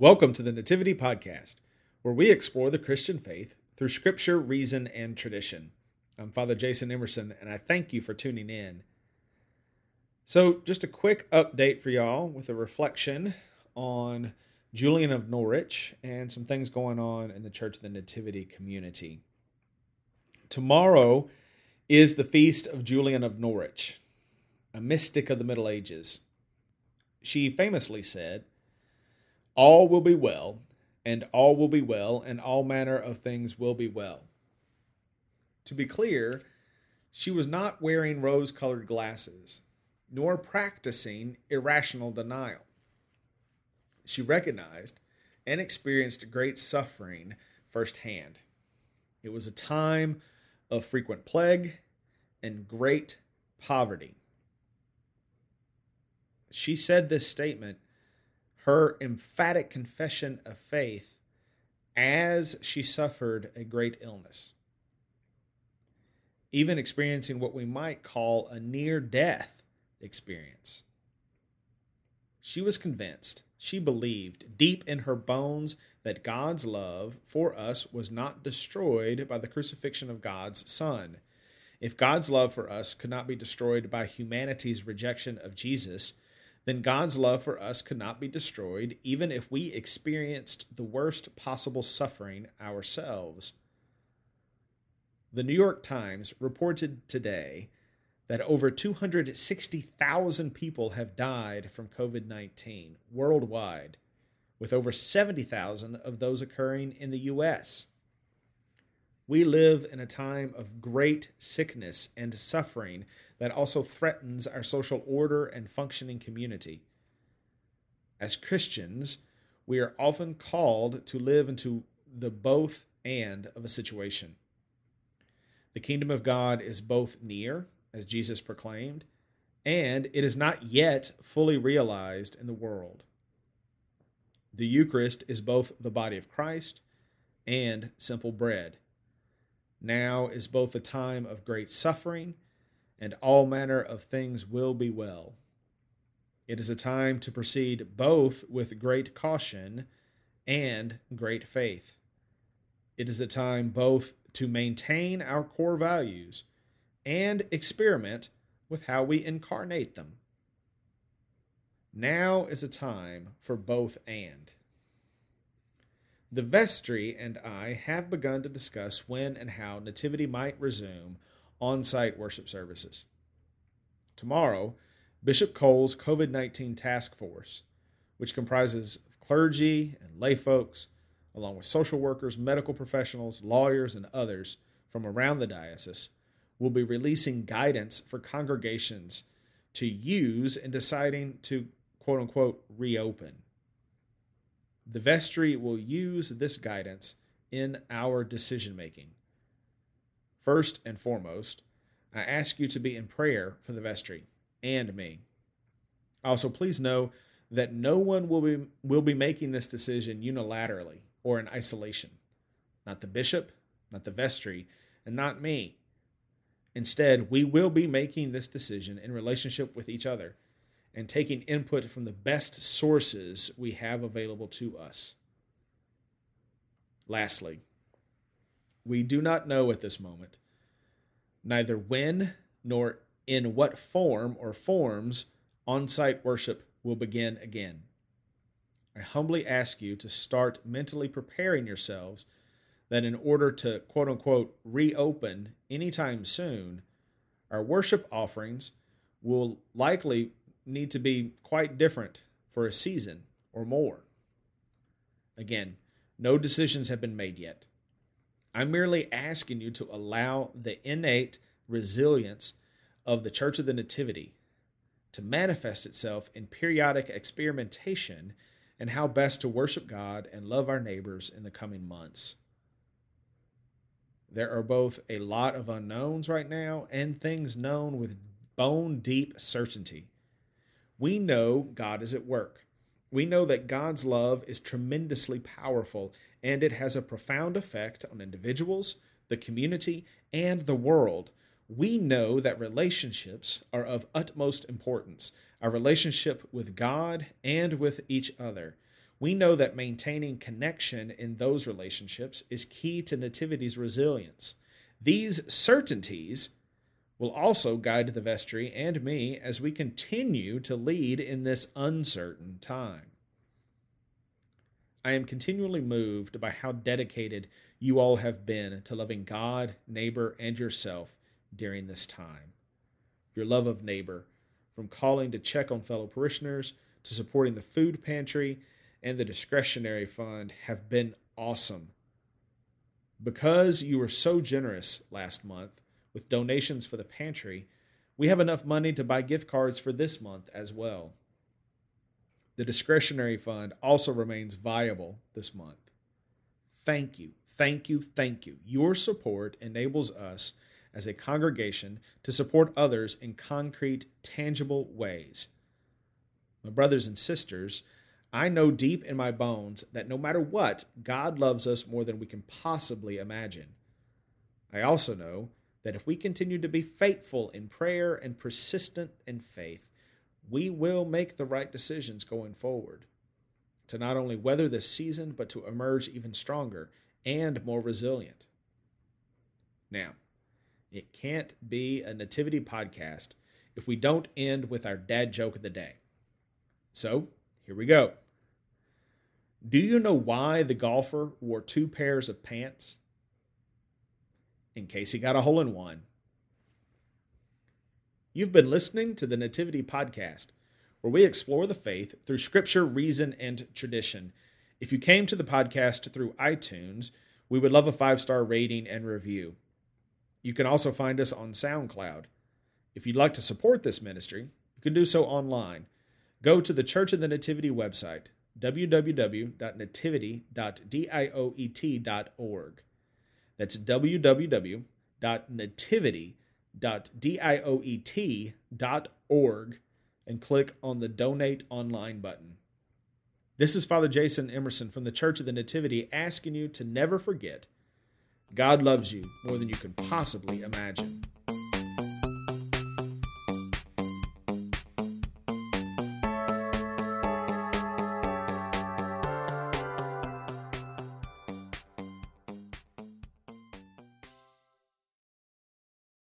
Welcome to the Nativity Podcast, where we explore the Christian faith through scripture, reason, and tradition. I'm Father Jason Emerson, and I thank you for tuning in. So, just a quick update for y'all with a reflection on Julian of Norwich and some things going on in the Church of the Nativity community. Tomorrow is the feast of Julian of Norwich, a mystic of the Middle Ages. She famously said, all will be well, and all will be well, and all manner of things will be well. To be clear, she was not wearing rose colored glasses, nor practicing irrational denial. She recognized and experienced great suffering firsthand. It was a time of frequent plague and great poverty. She said this statement her emphatic confession of faith as she suffered a great illness, even experiencing what we might call a near death experience. She was convinced, she believed deep in her bones that God's love for us was not destroyed by the crucifixion of God's Son. If God's love for us could not be destroyed by humanity's rejection of Jesus, then God's love for us could not be destroyed, even if we experienced the worst possible suffering ourselves. The New York Times reported today that over 260,000 people have died from COVID 19 worldwide, with over 70,000 of those occurring in the U.S. We live in a time of great sickness and suffering that also threatens our social order and functioning community. As Christians, we are often called to live into the both and of a situation. The kingdom of God is both near, as Jesus proclaimed, and it is not yet fully realized in the world. The Eucharist is both the body of Christ and simple bread now is both a time of great suffering, and all manner of things will be well. It is a time to proceed both with great caution and great faith. It is a time both to maintain our core values and experiment with how we incarnate them. Now is a time for both and. The vestry and I have begun to discuss when and how Nativity might resume on site worship services. Tomorrow, Bishop Cole's COVID 19 task force, which comprises clergy and lay folks, along with social workers, medical professionals, lawyers, and others from around the diocese, will be releasing guidance for congregations to use in deciding to quote unquote reopen. The vestry will use this guidance in our decision making. First and foremost, I ask you to be in prayer for the vestry and me. Also, please know that no one will be, will be making this decision unilaterally or in isolation. Not the bishop, not the vestry, and not me. Instead, we will be making this decision in relationship with each other and taking input from the best sources we have available to us. Lastly, we do not know at this moment neither when nor in what form or forms on site worship will begin again. I humbly ask you to start mentally preparing yourselves that in order to quote unquote reopen anytime soon, our worship offerings will likely need to be quite different for a season or more. Again, no decisions have been made yet. I'm merely asking you to allow the innate resilience of the Church of the Nativity to manifest itself in periodic experimentation and how best to worship God and love our neighbors in the coming months. There are both a lot of unknowns right now and things known with bone deep certainty we know God is at work. We know that God's love is tremendously powerful and it has a profound effect on individuals, the community, and the world. We know that relationships are of utmost importance our relationship with God and with each other. we know that maintaining connection in those relationships is key to Nativity's resilience. These certainties will also guide the vestry and me as we continue to lead in this uncertain time. I am continually moved by how dedicated you all have been to loving God, neighbor, and yourself during this time. Your love of neighbor, from calling to check on fellow parishioners to supporting the food pantry and the discretionary fund, have been awesome. Because you were so generous last month with donations for the pantry, we have enough money to buy gift cards for this month as well. The discretionary fund also remains viable this month. Thank you, thank you, thank you. Your support enables us as a congregation to support others in concrete, tangible ways. My brothers and sisters, I know deep in my bones that no matter what, God loves us more than we can possibly imagine. I also know that if we continue to be faithful in prayer and persistent in faith, we will make the right decisions going forward to not only weather this season, but to emerge even stronger and more resilient. Now, it can't be a nativity podcast if we don't end with our dad joke of the day. So, here we go. Do you know why the golfer wore two pairs of pants? In case he got a hole in one. You've been listening to the Nativity Podcast, where we explore the faith through scripture, reason, and tradition. If you came to the podcast through iTunes, we would love a five star rating and review. You can also find us on SoundCloud. If you'd like to support this ministry, you can do so online. Go to the Church of the Nativity website, www.nativity.dioet.org. That's www.nativity.dioet.org and click on the Donate Online button. This is Father Jason Emerson from the Church of the Nativity asking you to never forget God loves you more than you can possibly imagine.